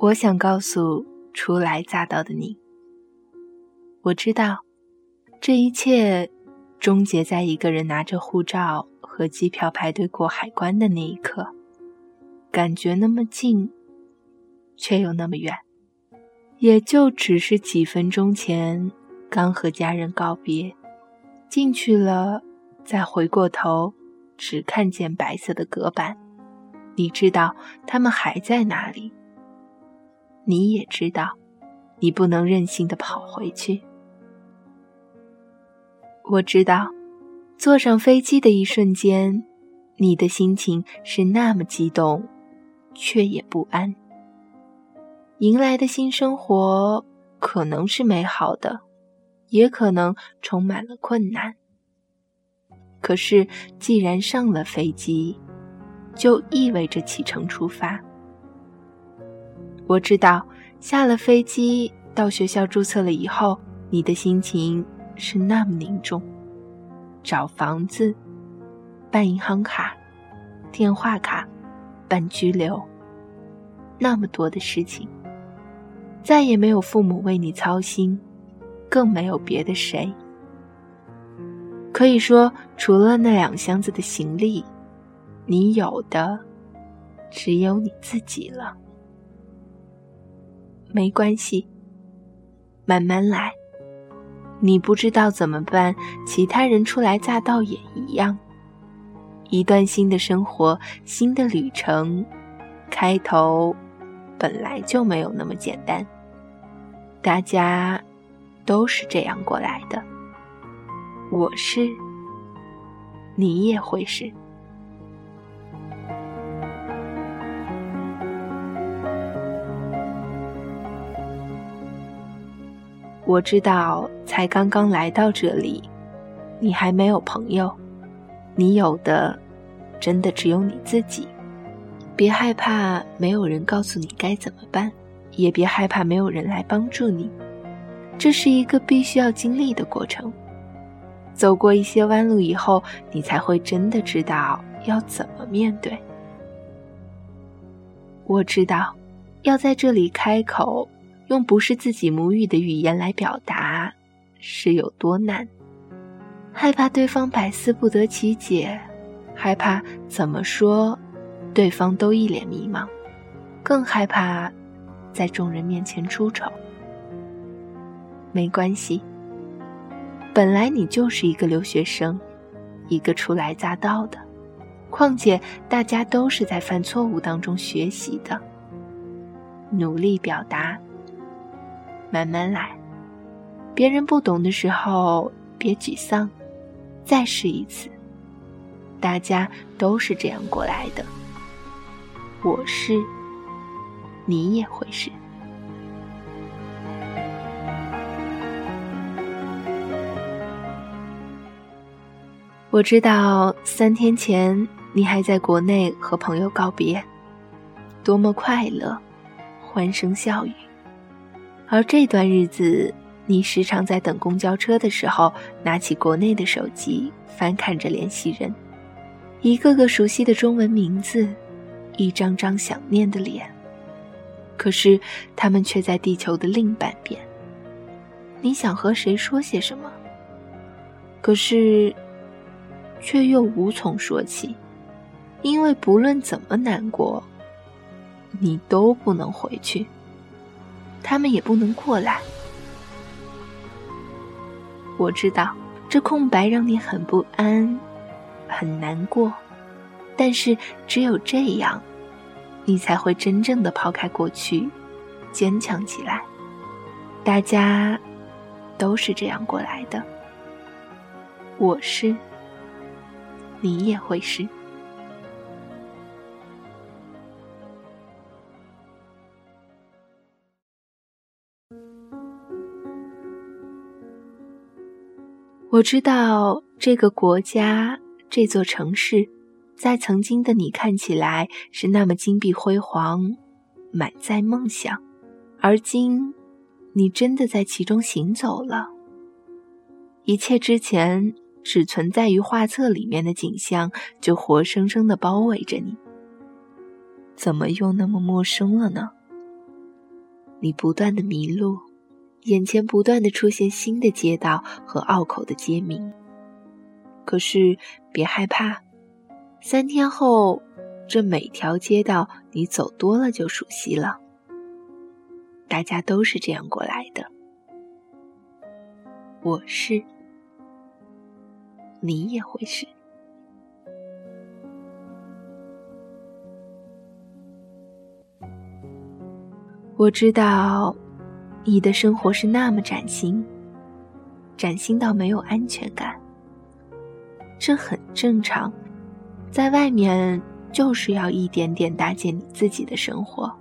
我想告诉初来乍到的你，我知道这一切终结在一个人拿着护照和机票排队过海关的那一刻，感觉那么近，却又那么远，也就只是几分钟前刚和家人告别，进去了，再回过头，只看见白色的隔板，你知道他们还在哪里。你也知道，你不能任性的跑回去。我知道，坐上飞机的一瞬间，你的心情是那么激动，却也不安。迎来的新生活可能是美好的，也可能充满了困难。可是，既然上了飞机，就意味着启程出发。我知道，下了飞机到学校注册了以后，你的心情是那么凝重。找房子、办银行卡、电话卡、办居留，那么多的事情，再也没有父母为你操心，更没有别的谁。可以说，除了那两箱子的行李，你有的只有你自己了。没关系，慢慢来。你不知道怎么办，其他人初来乍到也一样。一段新的生活，新的旅程，开头本来就没有那么简单。大家都是这样过来的，我是，你也会是。我知道，才刚刚来到这里，你还没有朋友，你有的，真的只有你自己。别害怕，没有人告诉你该怎么办，也别害怕没有人来帮助你。这是一个必须要经历的过程。走过一些弯路以后，你才会真的知道要怎么面对。我知道，要在这里开口。用不是自己母语的语言来表达，是有多难？害怕对方百思不得其解，害怕怎么说，对方都一脸迷茫，更害怕在众人面前出丑。没关系，本来你就是一个留学生，一个初来乍到的，况且大家都是在犯错误当中学习的，努力表达。慢慢来，别人不懂的时候别沮丧，再试一次。大家都是这样过来的，我是，你也会是。我知道三天前你还在国内和朋友告别，多么快乐，欢声笑语。而这段日子，你时常在等公交车的时候，拿起国内的手机，翻看着联系人，一个个熟悉的中文名字，一张张想念的脸。可是他们却在地球的另半边。你想和谁说些什么？可是，却又无从说起，因为不论怎么难过，你都不能回去。他们也不能过来。我知道这空白让你很不安，很难过，但是只有这样，你才会真正的抛开过去，坚强起来。大家都是这样过来的，我是，你也会是。我知道这个国家、这座城市，在曾经的你看起来是那么金碧辉煌、满载梦想，而今，你真的在其中行走了。一切之前只存在于画册里面的景象，就活生生的包围着你。怎么又那么陌生了呢？你不断的迷路，眼前不断的出现新的街道和拗口的街名。可是别害怕，三天后，这每条街道你走多了就熟悉了。大家都是这样过来的。我是，你也会是。我知道，你的生活是那么崭新，崭新到没有安全感。这很正常，在外面就是要一点点搭建你自己的生活，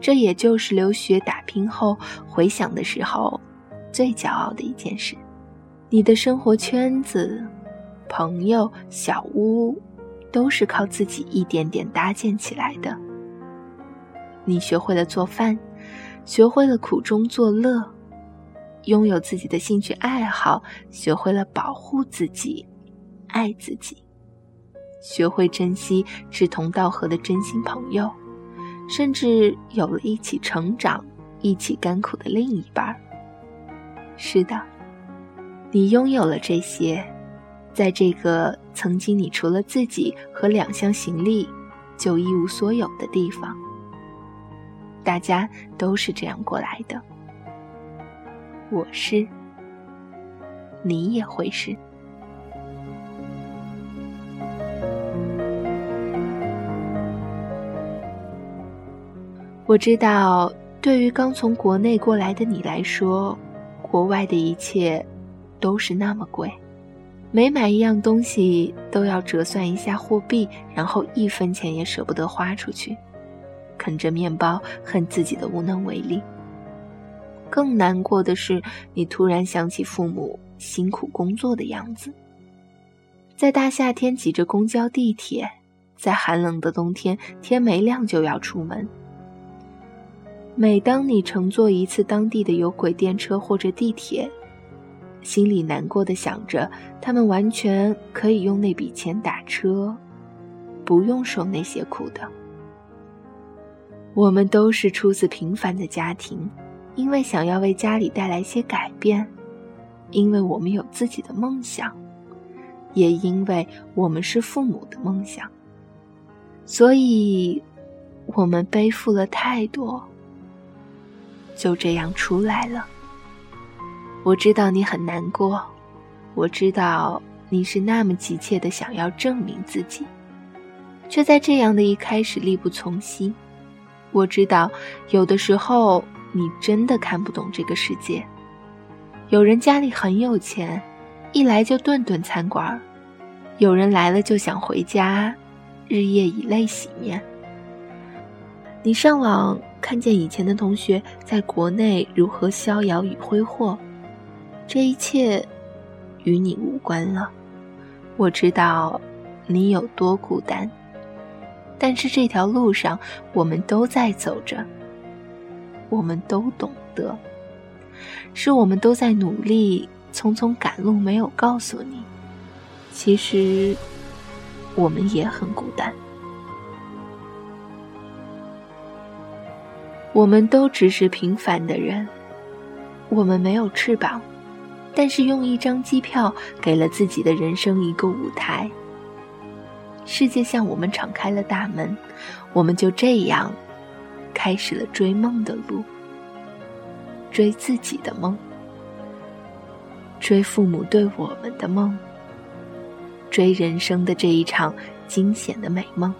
这也就是留学打拼后回想的时候。最骄傲的一件事，你的生活圈子、朋友、小屋，都是靠自己一点点搭建起来的。你学会了做饭，学会了苦中作乐，拥有自己的兴趣爱好，学会了保护自己、爱自己，学会珍惜志同道合的真心朋友，甚至有了一起成长、一起甘苦的另一半。是的，你拥有了这些，在这个曾经你除了自己和两箱行李就一无所有的地方，大家都是这样过来的。我是，你也会是。我知道，对于刚从国内过来的你来说。国外的一切都是那么贵，每买一样东西都要折算一下货币，然后一分钱也舍不得花出去，啃着面包，恨自己的无能为力。更难过的是，你突然想起父母辛苦工作的样子，在大夏天挤着公交、地铁，在寒冷的冬天，天没亮就要出门。每当你乘坐一次当地的有轨电车或者地铁，心里难过的想着，他们完全可以用那笔钱打车，不用受那些苦的。我们都是出自平凡的家庭，因为想要为家里带来些改变，因为我们有自己的梦想，也因为我们是父母的梦想，所以，我们背负了太多。就这样出来了。我知道你很难过，我知道你是那么急切的想要证明自己，却在这样的一开始力不从心。我知道有的时候你真的看不懂这个世界。有人家里很有钱，一来就顿顿餐馆；有人来了就想回家，日夜以泪洗面。你上网。看见以前的同学在国内如何逍遥与挥霍，这一切与你无关了。我知道你有多孤单，但是这条路上我们都在走着，我们都懂得，是我们都在努力，匆匆赶路，没有告诉你，其实我们也很孤单。我们都只是平凡的人，我们没有翅膀，但是用一张机票给了自己的人生一个舞台。世界向我们敞开了大门，我们就这样开始了追梦的路，追自己的梦，追父母对我们的梦，追人生的这一场惊险的美梦。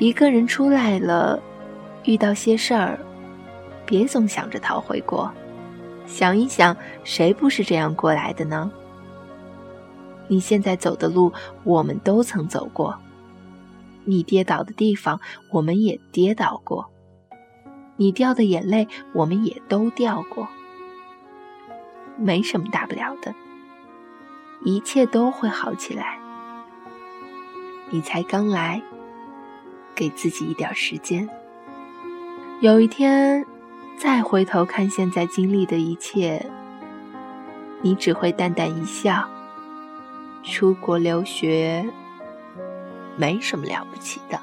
一个人出来了，遇到些事儿，别总想着逃回国，想一想，谁不是这样过来的呢？你现在走的路，我们都曾走过；你跌倒的地方，我们也跌倒过；你掉的眼泪，我们也都掉过。没什么大不了的，一切都会好起来。你才刚来。给自己一点时间，有一天再回头看现在经历的一切，你只会淡淡一笑。出国留学没什么了不起的。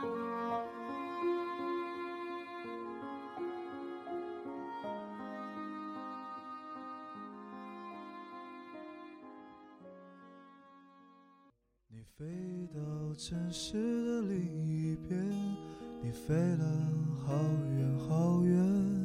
你飞到城市的另一边，你飞了好远好远，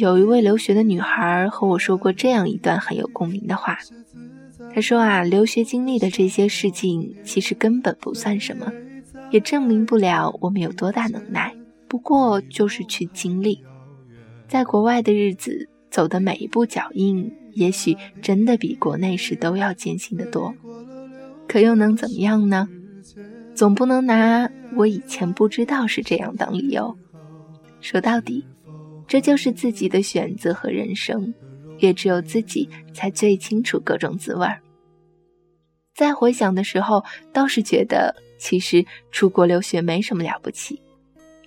有一位留学的女孩和我说过这样一段很有共鸣的话。她说啊，留学经历的这些事情其实根本不算什么，也证明不了我们有多大能耐。不过就是去经历，在国外的日子走的每一步脚印，也许真的比国内时都要艰辛的多。可又能怎么样呢？总不能拿我以前不知道是这样当理由。说到底，这就是自己的选择和人生，也只有自己才最清楚各种滋味儿。再回想的时候，倒是觉得其实出国留学没什么了不起。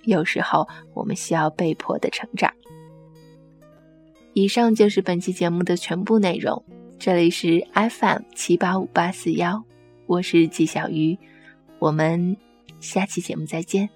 有时候我们需要被迫的成长。以上就是本期节目的全部内容。这里是 FM 七八五八四幺，我是纪小鱼。我们下期节目再见。